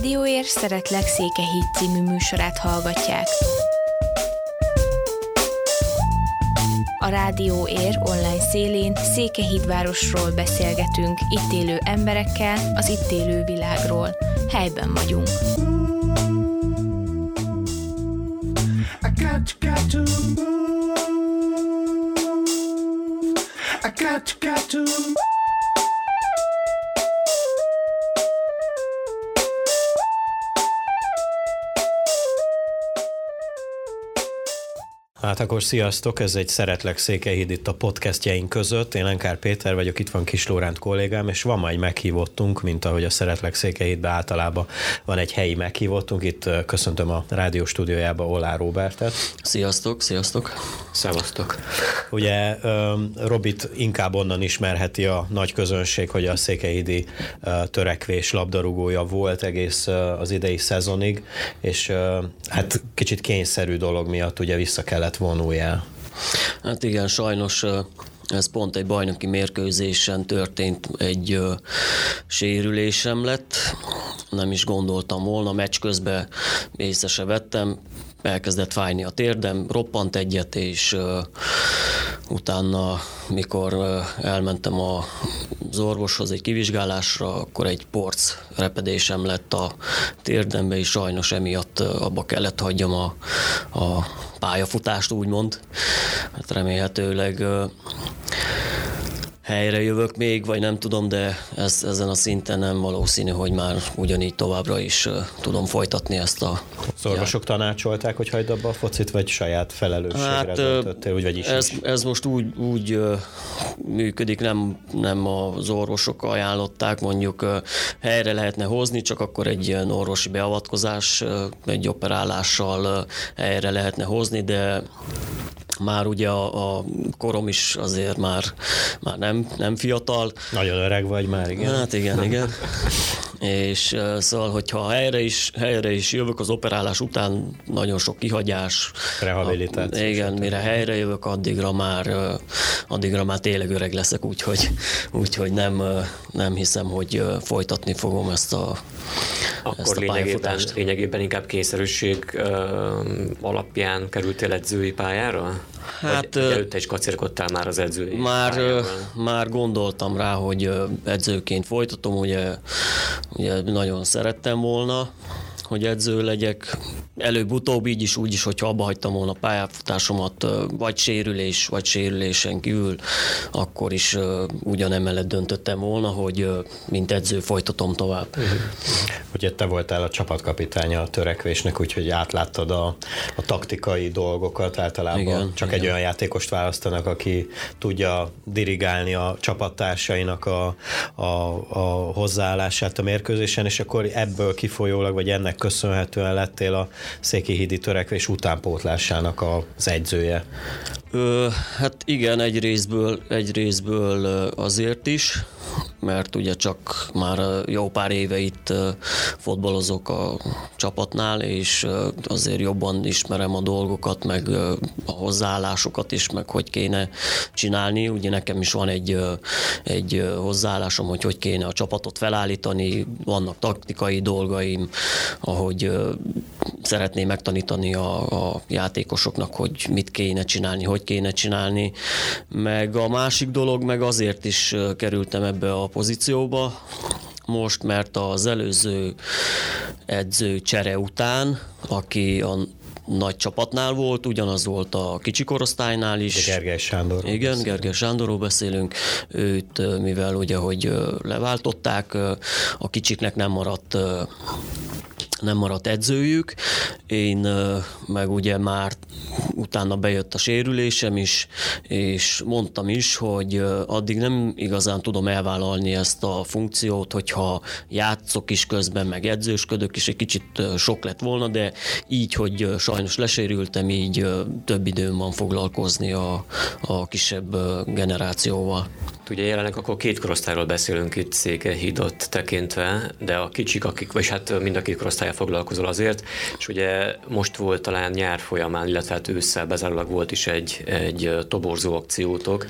Rádióér Szeretlek Székehíd című műsorát hallgatják. A Rádió Ér online szélén Székehídvárosról beszélgetünk, itt élő emberekkel, az itt élő világról. Helyben vagyunk. Hát akkor sziasztok, ez egy Szeretlek Székelyhíd itt a podcastjeink között. Én Lenkár Péter vagyok, itt van Kis Lóránt kollégám, és van majd meghívottunk, mint ahogy a Szeretlek Székelyhídbe általában van egy helyi meghívottunk. Itt köszöntöm a rádió stúdiójába Olá Robertet. Sziasztok, sziasztok. Szevasztok. Ugye Robit inkább onnan ismerheti a nagy közönség, hogy a székelyhídi törekvés labdarúgója volt egész az idei szezonig, és hát kicsit kényszerű dolog miatt ugye vissza kellett kellett vonuljál. Hát igen, sajnos ez pont egy bajnoki mérkőzésen történt, egy ö, sérülésem lett, nem is gondoltam volna, meccs közben észre se vettem, elkezdett fájni a térdem, roppant egyet, és ö, utána, mikor elmentem az orvoshoz egy kivizsgálásra, akkor egy porc repedésem lett a térdembe, és sajnos emiatt abba kellett hagyjam a, a pályafutást, úgymond. Hát remélhetőleg helyre jövök még, vagy nem tudom, de ez, ezen a szinten nem valószínű, hogy már ugyanígy továbbra is tudom folytatni ezt a... Az orvosok tanácsolták, hogy hagyd abba a focit, vagy saját felelősségre hát, döntöttél, úgy vagy is ez, is? ez most úgy, úgy működik, nem, nem az orvosok ajánlották, mondjuk helyre lehetne hozni, csak akkor egy ilyen orvosi beavatkozás, egy operálással helyre lehetne hozni, de már ugye a, a korom is azért már, már nem, nem fiatal. Nagyon öreg vagy már, igen. Hát igen, igen. és szóval, hogyha helyre is, helyre is jövök az operálás után, nagyon sok kihagyás. Rehabilitáció. Igen, mire helyre jövök, addigra már, addigra már tényleg öreg leszek, úgyhogy, úgyhogy nem, nem hiszem, hogy folytatni fogom ezt a Akkor ezt a lényegében, lényegében inkább kényszerűség alapján kerültél edzői pályára? Hát, Vagy előtte is kacérkodtál már az edzői Már, már gondoltam rá, hogy edzőként folytatom, ugye, ugye nagyon szerettem volna, hogy edző legyek. Előbb-utóbb így is, úgy is, hogyha abba hagytam volna pályafutásomat, vagy sérülés, vagy sérülésen kívül, akkor is ugyanemellett döntöttem volna, hogy mint edző folytatom tovább. Uh-huh. Ugye te voltál a csapatkapitánya a törekvésnek, úgyhogy átláttad a, a taktikai dolgokat általában. Igen, Csak igen. egy olyan játékost választanak, aki tudja dirigálni a csapattársainak a, a, a hozzáállását a mérkőzésen, és akkor ebből kifolyólag, vagy ennek köszönhetően lettél a Székihídi törekvés utánpótlásának az egyzője? Ö, hát igen, egy részből, egy részből azért is, mert ugye csak már jó pár éve itt fotbalozok a csapatnál, és azért jobban ismerem a dolgokat, meg a hozzáállásokat is, meg hogy kéne csinálni. Ugye nekem is van egy, egy hozzáállásom, hogy hogy kéne a csapatot felállítani, vannak taktikai dolgaim, ahogy szeretném megtanítani a, a játékosoknak, hogy mit kéne csinálni, hogy kéne csinálni. Meg a másik dolog, meg azért is kerültem ebbe a pozícióba, most, mert az előző edző csere után, aki a nagy csapatnál volt, ugyanaz volt a kicsi korosztálynál is. De Gergely Sándor. Igen, beszélünk. Gergely Sándorról beszélünk. Őt, mivel ugye, hogy leváltották, a kicsiknek nem maradt nem maradt edzőjük. Én meg ugye már utána bejött a sérülésem is, és mondtam is, hogy addig nem igazán tudom elvállalni ezt a funkciót, hogyha játszok is közben, meg edzősködök is, egy kicsit sok lett volna, de így, hogy sajnos lesérültem, így több időm van foglalkozni a, a kisebb generációval. Ugye jelenleg akkor két korosztályról beszélünk itt Székelyhídot tekintve, de a kicsik, akik, vagy hát mind a két korosztálya foglalkozol azért, és ugye most volt talán nyár folyamán, illetve hát ősszel bezárólag volt is egy, egy toborzó akciótok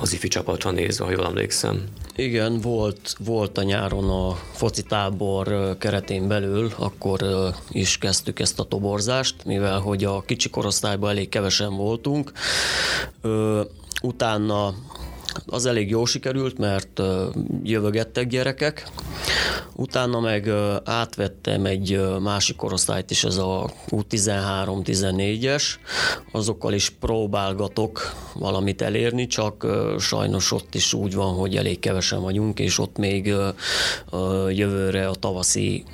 az ifi csapatra nézve, ha jól emlékszem. Igen, volt, volt a nyáron a foci tábor keretén belül, akkor is kezdtük ezt a toborzást, mivel hogy a kicsi korosztályban elég kevesen voltunk. Utána az elég jó sikerült, mert jövögettek gyerekek. Utána meg átvettem egy másik korosztályt is, ez a U13-14-es. Azokkal is próbálgatok valamit elérni, csak sajnos ott is úgy van, hogy elég kevesen vagyunk, és ott még jövőre a tavaszi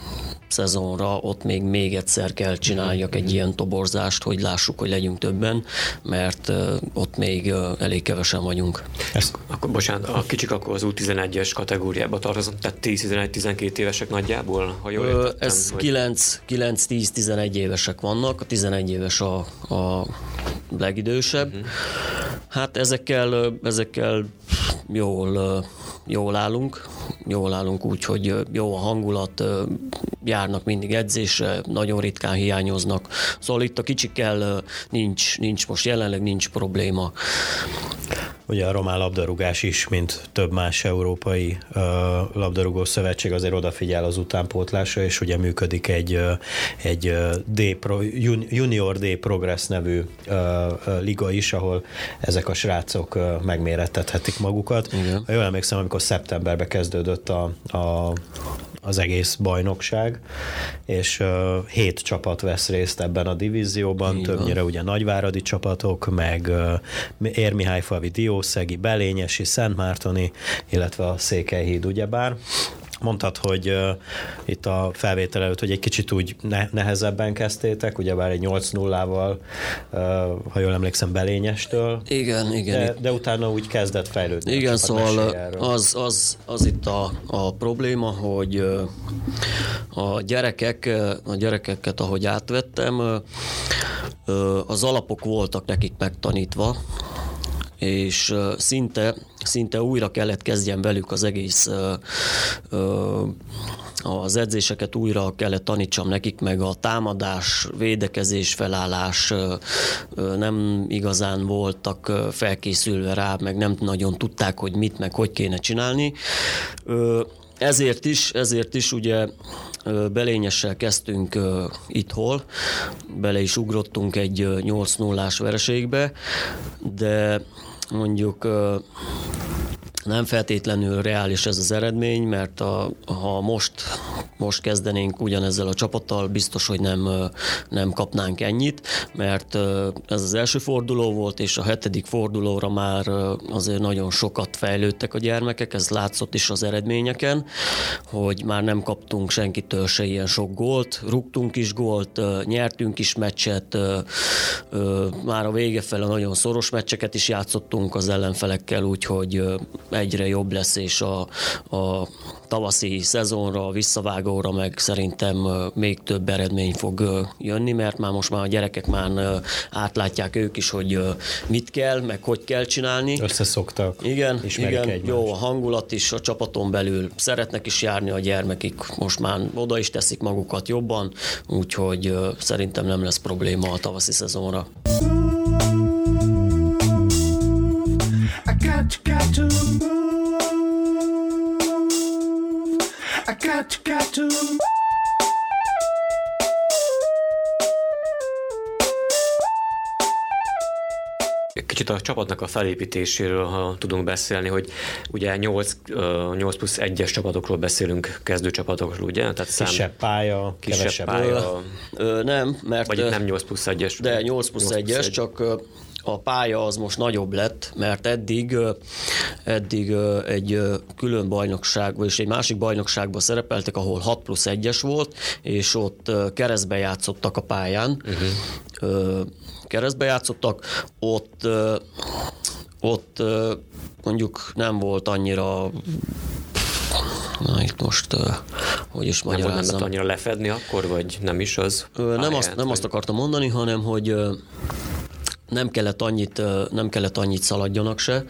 szezonra ott még még egyszer kell csináljak egy ilyen toborzást, hogy lássuk, hogy legyünk többen, mert ott még elég kevesen vagyunk. Ezt, akkor bocsánat, a kicsik akkor az U11-es kategóriába tartoznak, tehát 10-11-12 évesek nagyjából, ha jól értettem, Ez hogy... 9-10-11 évesek vannak, a 11 éves a, a legidősebb. Uh-huh. Hát ezekkel, ezekkel jól, jól állunk, jól állunk úgy, hogy jó a hangulat, járnak mindig edzésre, nagyon ritkán hiányoznak. Szóval itt a kicsikkel nincs, nincs most jelenleg nincs probléma. Ugye a román labdarúgás is, mint több más európai uh, labdarúgó szövetség azért odafigyel az utánpótlásra, és ugye működik egy, egy D Pro, Junior D Progress nevű uh, liga is, ahol ezek a srácok uh, megmérettethetik magukat. Igen. Jól emlékszem, amikor szeptemberben kezdődött a, a az egész bajnokság, és uh, hét csapat vesz részt ebben a divízióban, Igen. többnyire ugye nagyváradi csapatok, meg uh, Érmihályfalvi, Diószegi, Belényesi, Szentmártoni, illetve a Székelyhíd ugyebár. Mondtad, hogy uh, itt a felvétel előtt, hogy egy kicsit úgy ne- nehezebben kezdtétek, ugyebár egy 8-0-ával, uh, ha jól emlékszem, belényestől. Igen, igen. De, de utána úgy kezdett fejlődni. Igen, szóval az, az, az itt a, a probléma, hogy a gyerekek, a gyerekeket, ahogy átvettem, az alapok voltak nekik megtanítva, és szinte, szinte újra kellett kezdjen velük az egész az edzéseket újra kellett tanítsam nekik, meg a támadás, védekezés, felállás nem igazán voltak felkészülve rá, meg nem nagyon tudták, hogy mit, meg hogy kéne csinálni. Ezért is, ezért is ugye belényessel kezdtünk itthol, bele is ugrottunk egy uh, 8 0 vereségbe, de mondjuk nem feltétlenül reális ez az eredmény, mert a, ha most, most kezdenénk ugyanezzel a csapattal, biztos, hogy nem, nem kapnánk ennyit, mert ez az első forduló volt, és a hetedik fordulóra már azért nagyon sokat fejlődtek a gyermekek, ez látszott is az eredményeken, hogy már nem kaptunk senkitől se ilyen sok gólt, rúgtunk is gólt, nyertünk is meccset, már a vége fele nagyon szoros meccseket is játszottunk az ellenfelekkel, úgyhogy egyre jobb lesz, és a, a tavaszi szezonra, visszavágóra meg szerintem még több eredmény fog jönni, mert már most már a gyerekek már átlátják ők is, hogy mit kell, meg hogy kell csinálni. Összeszoktak. Igen, igen egymást. jó a hangulat is a csapaton belül. Szeretnek is járni a gyermekik, most már oda is teszik magukat jobban, úgyhogy szerintem nem lesz probléma a tavaszi szezonra. got, got to move. Got, got to. Kicsit a csapatnak a felépítéséről, ha tudunk beszélni, hogy ugye 8, 8 plusz 1-es csapatokról beszélünk, kezdőcsapatokról, ugye? Tehát szám, kisebb pálya, kisebb kevesebb pálya. Ö, nem, mert... Vagy nem 8 plusz 1-es. De 8 plusz 1-es, csak a pálya az most nagyobb lett, mert eddig, eddig egy külön bajnokság, vagyis egy másik bajnokságban szerepeltek, ahol 6 plusz 1-es volt, és ott keresztbe játszottak a pályán. Uh-huh. Keresztbe játszottak, ott, ott mondjuk nem volt annyira Na itt most, uh, hogy is magyarázzam. Nem volt annyira lefedni akkor, vagy nem is az? Uh, nem, azt, nem azt akartam mondani, hanem hogy uh, nem kellett annyit, nem kellett annyit szaladjanak se,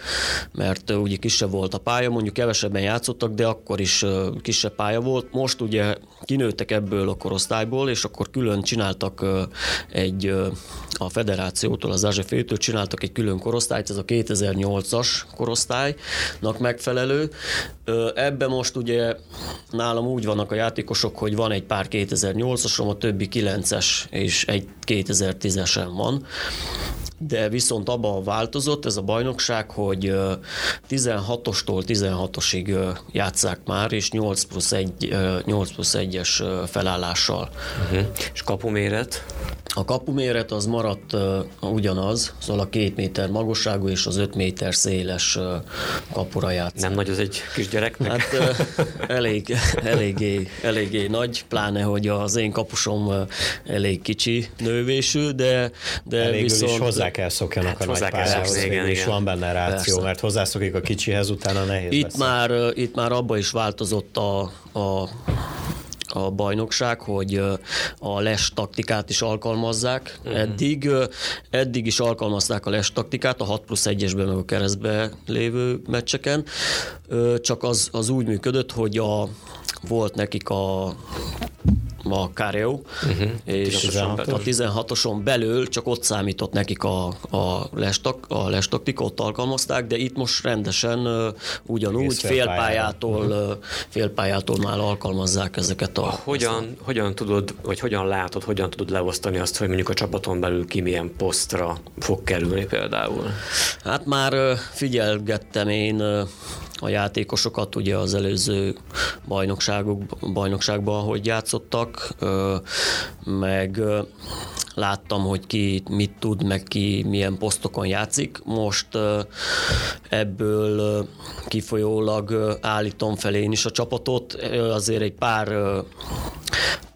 mert ugye kisebb volt a pálya, mondjuk kevesebben játszottak, de akkor is kisebb pálya volt. Most ugye kinőttek ebből a korosztályból, és akkor külön csináltak egy a federációtól, az AZSF-től csináltak egy külön korosztályt, ez a 2008-as korosztálynak megfelelő. Ebben most ugye nálam úgy vannak a játékosok, hogy van egy pár 2008-asom, a többi 9-es és egy 2010-esen van de viszont abban változott ez a bajnokság, hogy 16-ostól 16-osig játszák már, és 8 plusz 1, 8 plusz 1-es felállással. Uh-huh. És kapuméret? A kapuméret az maradt uh, ugyanaz, szóval a két méter magasságú és az öt méter széles uh, kapura játszik. Nem nagy az egy kisgyereknek? Hát uh, elég, eléggé, eléggé nagy, pláne, hogy az én kapusom uh, elég kicsi növésű, de, de, de viszont... is hozzá kell szokjanak hát a nagy pályához, igen, igen. van benne ráció, Persze. mert hozzászokik a kicsihez, utána nehéz itt már, itt már abba is változott a, a a bajnokság, hogy a les taktikát is alkalmazzák. Uh-huh. Eddig, eddig is alkalmazták a les taktikát, a 6 plusz 1-esben meg a keresztbe lévő meccseken, csak az, az úgy működött, hogy a, volt nekik a a Careo, uh-huh. és 16 a 16-oson belül csak ott számított nekik a, a, lestak, a lestaktika, ott alkalmazták, de itt most rendesen uh, ugyanúgy félpályától, uh, félpályától már alkalmazzák ezeket a... Hogyan, a... hogyan tudod, vagy hogyan látod, hogyan tudod leosztani azt, hogy mondjuk a csapaton belül ki milyen posztra fog kerülni például? Hát már uh, figyelgettem én uh, a játékosokat ugye az előző bajnokságok, bajnokságban, hogy játszottak, meg láttam, hogy ki mit tud, meg ki milyen posztokon játszik. Most ebből kifolyólag állítom fel én is a csapatot. Azért egy pár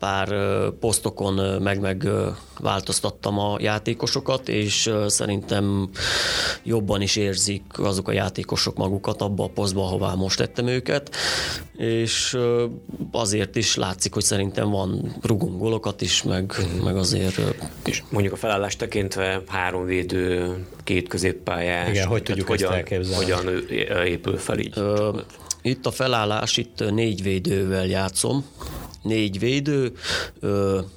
pár posztokon meg-meg változtattam a játékosokat, és szerintem jobban is érzik azok a játékosok magukat abba a posztba, ahová most tettem őket, és azért is látszik, hogy szerintem van rugunk golokat is, meg, mm. meg azért... És mondjuk a felállás tekintve három védő, két középpályás. Igen, hogy tudjuk hogyan, ezt elképzelni? Hogyan épül fel így? Itt a felállás, itt négy védővel játszom, négy védő,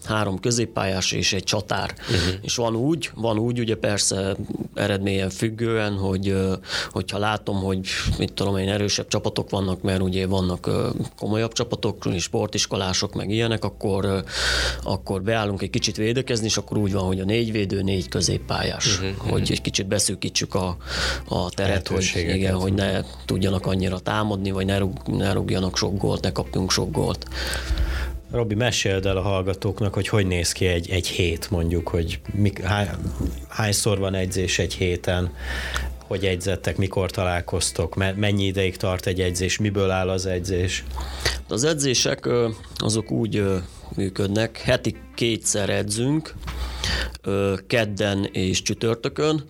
három középpályás és egy csatár. Uh-huh. És van úgy, van úgy, ugye persze eredményen függően, hogy hogyha látom, hogy mit tudom én, erősebb csapatok vannak, mert ugye vannak komolyabb csapatok, sportiskolások, meg ilyenek, akkor, akkor beállunk egy kicsit védekezni, és akkor úgy van, hogy a négy védő, négy középpályás, uh-huh. hogy egy kicsit beszűkítsük a, a teret, hogy, igen, hogy ne tudjanak annyira támadni, vagy ne, rúg, ne rúgjanak sok gólt, ne kapjunk sok gólt. Robi, meséld el a hallgatóknak, hogy hogy néz ki egy, egy hét mondjuk, hogy mik, hány, hányszor van egyzés egy héten, hogy egyzettek, mikor találkoztok, mennyi ideig tart egy egyzés, miből áll az egyzés? Az edzések azok úgy működnek, heti kétszer edzünk, kedden és csütörtökön.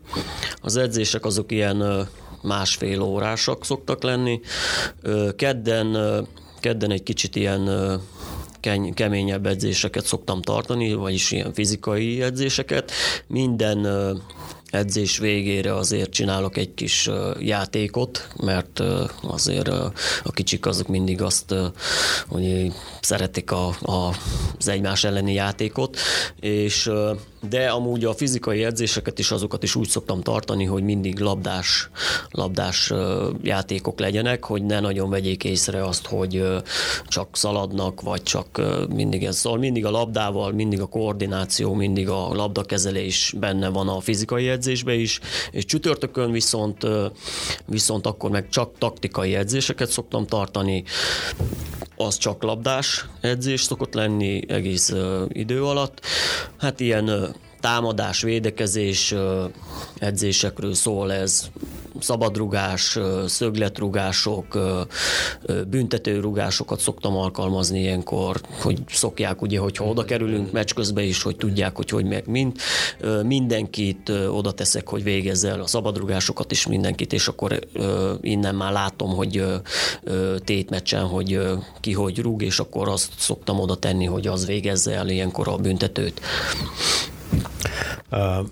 Az edzések azok ilyen másfél órásak szoktak lenni. Kedden, kedden egy kicsit ilyen keményebb edzéseket szoktam tartani, vagyis ilyen fizikai edzéseket. Minden edzés végére azért csinálok egy kis játékot, mert azért a kicsik azok mindig azt, hogy szeretik a, a, az egymás elleni játékot, és de amúgy a fizikai edzéseket is azokat is úgy szoktam tartani, hogy mindig labdás, labdás játékok legyenek, hogy ne nagyon vegyék észre azt, hogy csak szaladnak, vagy csak mindig ez. Szóval mindig a labdával, mindig a koordináció, mindig a labdakezelés benne van a fizikai edzésbe is, és csütörtökön viszont, viszont akkor meg csak taktikai edzéseket szoktam tartani, az csak labdás edzés szokott lenni egész idő alatt. Hát ilyen támadás, védekezés edzésekről szól ez, szabadrugás, szögletrugások, büntetőrugásokat szoktam alkalmazni ilyenkor, hogy szokják ugye, hogyha oda kerülünk meccs közben is, hogy tudják, hogy hogy meg mind. Mindenkit oda teszek, hogy végezze el a szabadrugásokat is mindenkit, és akkor innen már látom, hogy tétmeccsen, hogy ki hogy rúg, és akkor azt szoktam oda tenni, hogy az végezze el ilyenkor a büntetőt.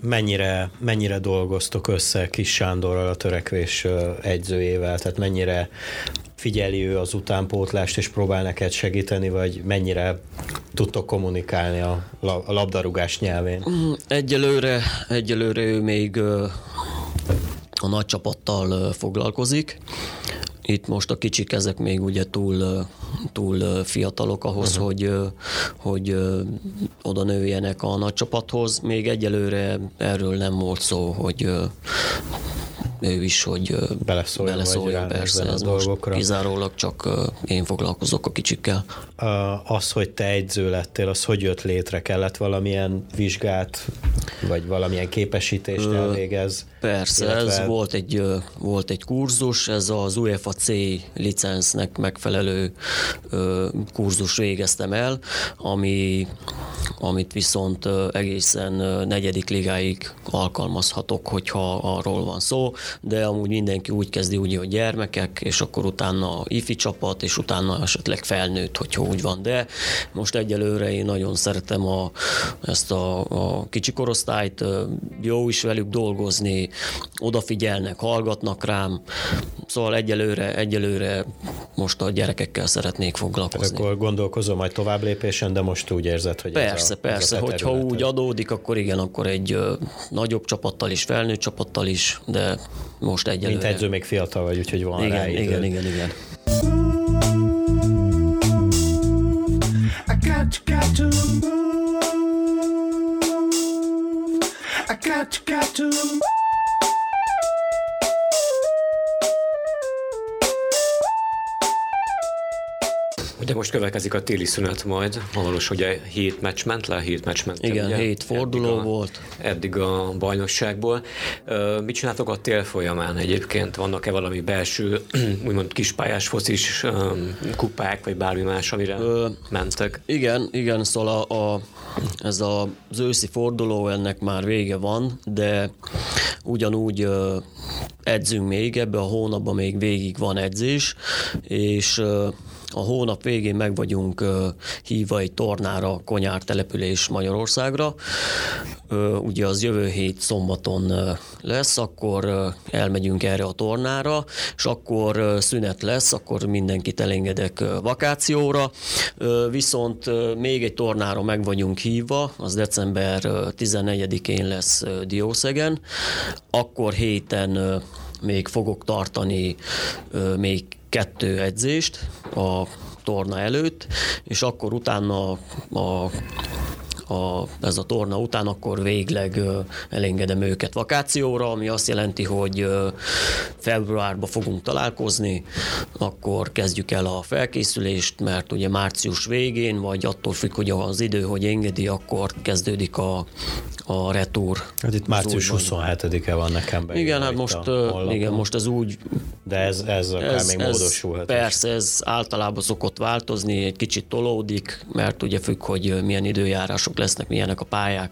Mennyire, mennyire dolgoztok össze Kis Sándorral, a törekvés egyzőjével, tehát mennyire figyeli ő az utánpótlást, és próbál neked segíteni, vagy mennyire tudtok kommunikálni a, a labdarúgás nyelvén? Egyelőre, egyelőre ő még a nagy csapattal foglalkozik. Itt most a kicsik ezek még ugye túl, túl fiatalok ahhoz, uh-huh. hogy, hogy oda nőjenek a nagy csapathoz. Még egyelőre erről nem volt szó, hogy ő is, hogy beleszóljon, beleszóljon persze, ez dolgokra. most kizárólag csak én foglalkozok a kicsikkel. Az, hogy te egyző lettél, az hogy jött létre? Kellett valamilyen vizsgát, vagy valamilyen képesítést elvégez? Persze, illetve... ez volt egy, volt egy kurzus, ez az UEFA C licensznek megfelelő kurzus végeztem el, ami, amit viszont egészen negyedik ligáig alkalmazhatok, hogyha arról van szó de amúgy mindenki úgy kezdi, úgy, hogy gyermekek, és akkor utána ifi csapat, és utána esetleg felnőtt, hogyha úgy van. De most egyelőre én nagyon szeretem a, ezt a, a kicsi korosztályt, jó is velük dolgozni, odafigyelnek, hallgatnak rám, szóval egyelőre, egyelőre most a gyerekekkel szeretnék foglalkozni. Tehát akkor gondolkozom majd tovább lépésen, de most úgy érzed, hogy Persze, ez a, persze, ez a hogyha úgy adódik, akkor igen, akkor egy nagyobb csapattal is, felnőtt csapattal is, de most egyelőre. Mint edző még fiatal vagy, úgyhogy van igen, rá igen, igen, igen, igen. I got, got to move. I got, got to move. Ugye most következik a téli szünet majd, hamaros ugye hét meccs ment le, hét meccs ment Igen, ugye, hét forduló eddig a, volt. Eddig a bajnokságból. Mit csináltok a tél folyamán egyébként? Vannak-e valami belső, úgymond kispályás focis kupák, vagy bármi más, amire Ö, mentek? Igen, igen, szóval a, a, ez a, az őszi forduló, ennek már vége van, de ugyanúgy edzünk még, ebbe a hónapban még végig van edzés, és a hónap végén meg vagyunk hívva egy tornára, Konyár település Magyarországra. Ugye az jövő hét szombaton lesz, akkor elmegyünk erre a tornára, és akkor szünet lesz, akkor mindenkit elengedek vakációra. Viszont még egy tornára meg vagyunk hívva, az december 14-én lesz Diószegen, akkor héten még fogok tartani még kettő edzést a torna előtt, és akkor utána a a, ez a torna után, akkor végleg elengedem őket vakációra, ami azt jelenti, hogy februárban fogunk találkozni, akkor kezdjük el a felkészülést, mert ugye március végén, vagy attól függ, hogy az idő, hogy engedi, akkor kezdődik a, a retúr. Hát itt március 27-e van nekem be. Igen, hát most, igen, most ez úgy... De ez, ez akár ez, még ez módosulhat. Persze, ez általában szokott változni, egy kicsit tolódik, mert ugye függ, hogy milyen időjárások lesznek, milyenek a pályák.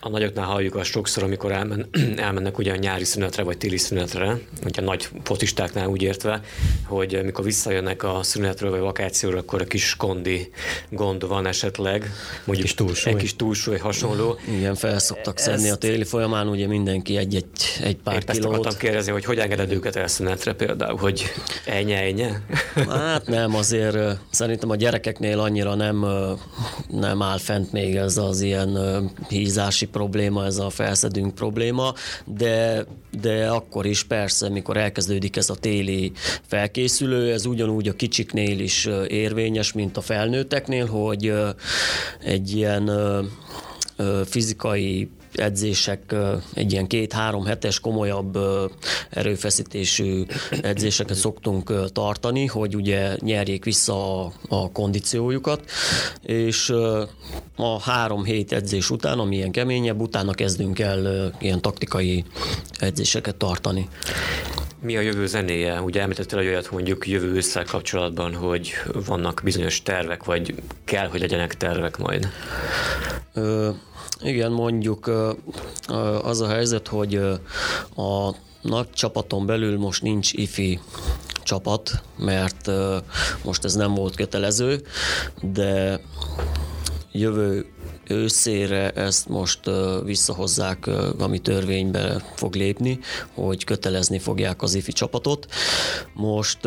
A nagyoknál halljuk azt sokszor, amikor elmen, elmennek ugye a nyári szünetre vagy téli szünetre, ugye nagy fotistáknál úgy értve, hogy mikor visszajönnek a szünetről vagy vakációra, akkor a kis kondi gond van esetleg, mondjuk kis túlsúly. egy kis túlsúly hasonló. Igen, felszoktak Ez... szedni a téli folyamán, ugye mindenki egy-egy egy pár Épp kilót. Ezt akartam kérdezni, hogy hogy engeded őket el szünetre például, hogy ennyi, ennyi? Hát nem, azért szerintem a gyerekeknél annyira nem, nem áll fent még ez az ilyen hízási probléma, ez a felszedünk probléma, de, de akkor is persze, mikor elkezdődik ez a téli felkészülő, ez ugyanúgy a kicsiknél is érvényes, mint a felnőtteknél, hogy egy ilyen fizikai edzések, egy ilyen két-három hetes komolyabb erőfeszítésű edzéseket szoktunk tartani, hogy ugye nyerjék vissza a, a kondíciójukat, és a három hét edzés után, ami ilyen keményebb, utána kezdünk el ilyen taktikai edzéseket tartani. Mi a jövő zenéje? Ugye említettél egy olyat mondjuk jövő össze kapcsolatban, hogy vannak bizonyos tervek, vagy kell, hogy legyenek tervek majd? Ö, igen, mondjuk az a helyzet, hogy a nagy csapaton belül most nincs ifi csapat, mert most ez nem volt kötelező, de jövő őszére ezt most visszahozzák, ami törvénybe fog lépni, hogy kötelezni fogják az ifi csapatot. Most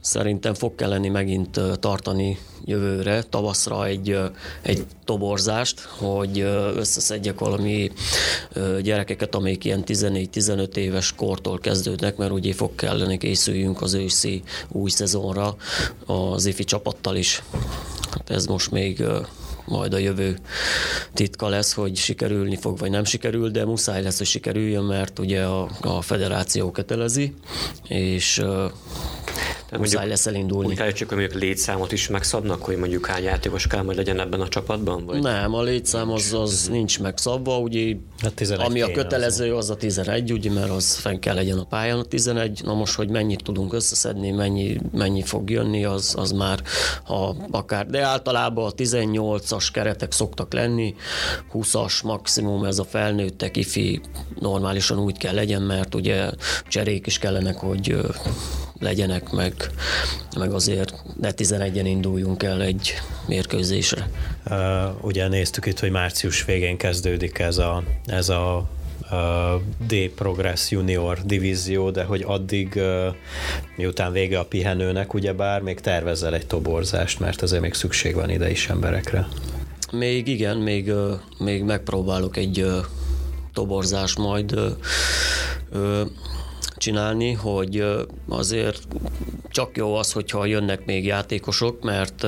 szerintem fog kelleni megint tartani jövőre, tavaszra egy, egy toborzást, hogy összeszedjek valami gyerekeket, amelyik ilyen 14-15 éves kortól kezdődnek, mert ugye fog kelleni készüljünk az őszi új szezonra az ifi csapattal is. Hát ez most még majd a jövő titka lesz, hogy sikerülni fog, vagy nem sikerül, de muszáj lesz, hogy sikerüljön, mert ugye a, a federáció kötelezi, és tehát muszáj lesz elindulni. Úgy csak, hogy mondjuk létszámot is megszabnak, hogy mondjuk hány játékos kell majd legyen ebben a csapatban? Vagy? Nem, a létszám az, az nincs megszabva, ugye, hát ami a kötelező, az a 11, ugye, mert az fenn kell legyen a pályán a 11. Na most, hogy mennyit tudunk összeszedni, mennyi, mennyi fog jönni, az, az már ha akár, de általában a 18-as keretek szoktak lenni, 20-as maximum ez a felnőttek, ifi normálisan úgy kell legyen, mert ugye cserék is kellenek, hogy legyenek, meg, meg azért ne 11-en induljunk el egy mérkőzésre. Uh, ugye néztük itt, hogy március végén kezdődik ez a, ez a D Progress Junior divízió, de hogy addig, miután vége a pihenőnek, ugyebár még tervezel egy toborzást, mert azért még szükség van ide is emberekre. Még igen, még, még megpróbálok egy toborzást majd csinálni, hogy azért csak jó az, hogyha jönnek még játékosok, mert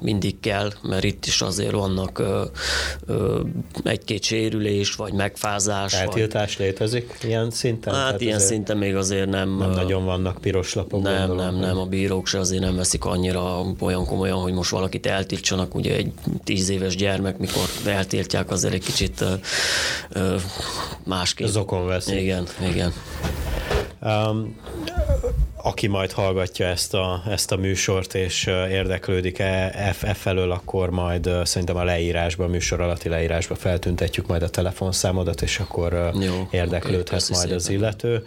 mindig kell, mert itt is azért vannak egy-két sérülés, vagy megfázás. Eltiltás vagy... létezik ilyen szinten? Hát Tehát ilyen szinten még azért nem... Nem nagyon vannak piros lapok. Nem, gondolom, nem, nem, a bírók se azért nem veszik annyira olyan komolyan, hogy most valakit eltiltsanak, ugye egy tíz éves gyermek, mikor eltiltják, azért egy kicsit másképp. Zokon veszik. Igen, igen. Um, aki majd hallgatja ezt a, ezt a műsort és érdeklődik e, e felől, akkor majd szerintem a leírásban, a műsor alatti leírásban feltüntetjük majd a telefonszámodat, és akkor Jó, érdeklődhet okay, majd szépen. az illető.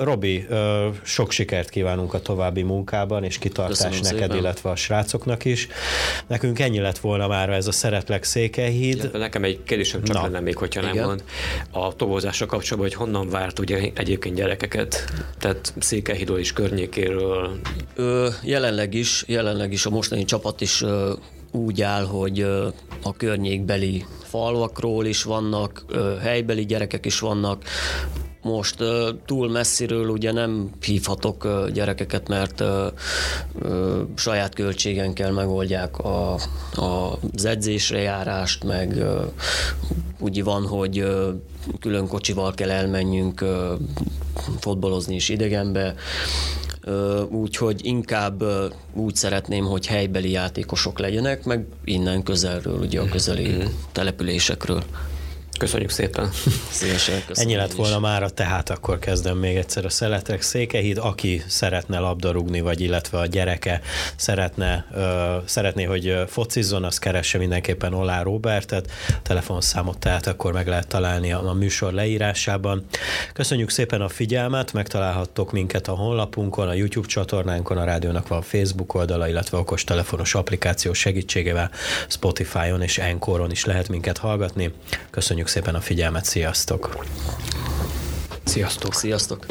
Robi, sok sikert kívánunk a további munkában, és kitartás Köszönöm neked, szépen. illetve a srácoknak is. Nekünk ennyi lett volna már ez a Szeretlek Székelyhíd. Nekem egy kérdésem csak Na. lenne még, hogyha Igen. nem mond. A tobozással kapcsolatban, hogy honnan várt ugye egyébként gyerekeket, tehát Székelyhídról is környékéről? Ö, jelenleg is, jelenleg is a mostani csapat is ö, úgy áll, hogy ö, a környékbeli falvakról is vannak, helybeli gyerekek is vannak, most túl messziről ugye nem hívhatok gyerekeket, mert saját költségen kell megoldják a, a, az edzésre járást, meg úgy van, hogy külön kocsival kell elmenjünk fotbalozni is idegenbe, úgyhogy inkább úgy szeretném, hogy helybeli játékosok legyenek, meg innen közelről, ugye a közeli mm-hmm. településekről. Köszönjük szépen. Szívesen köszönöm. Ennyi lett volna már, tehát akkor kezdem még egyszer a Szeletek Székehíd. Aki szeretne labdarúgni, vagy illetve a gyereke szeretne, uh, szeretné, hogy focizzon, az keresse mindenképpen Olá Robertet. Telefonszámot tehát akkor meg lehet találni a, a műsor leírásában. Köszönjük szépen a figyelmet, megtalálhattok minket a honlapunkon, a YouTube csatornánkon, a rádiónak van Facebook oldala, illetve okos telefonos applikáció segítségével Spotify-on és Enkoron is lehet minket hallgatni. Köszönjük Köszönjük szépen a figyelmet, sziasztok! Sziasztok! Sziasztok!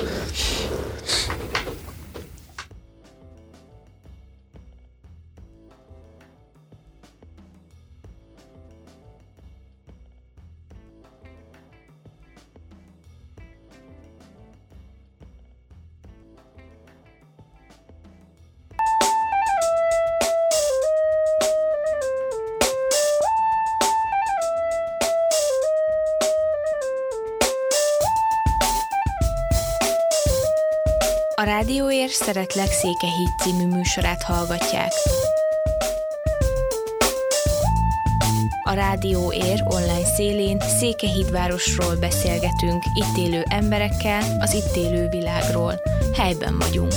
A Rádióér Szeretlek Székehíd című műsorát hallgatják. A Rádió Ér online szélén Székehídvárosról beszélgetünk, itt élő emberekkel, az itt élő világról. Helyben vagyunk.